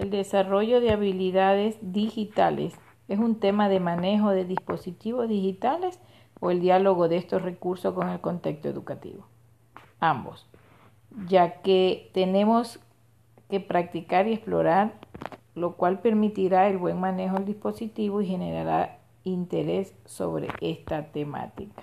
El desarrollo de habilidades digitales es un tema de manejo de dispositivos digitales o el diálogo de estos recursos con el contexto educativo. Ambos, ya que tenemos que practicar y explorar, lo cual permitirá el buen manejo del dispositivo y generará interés sobre esta temática.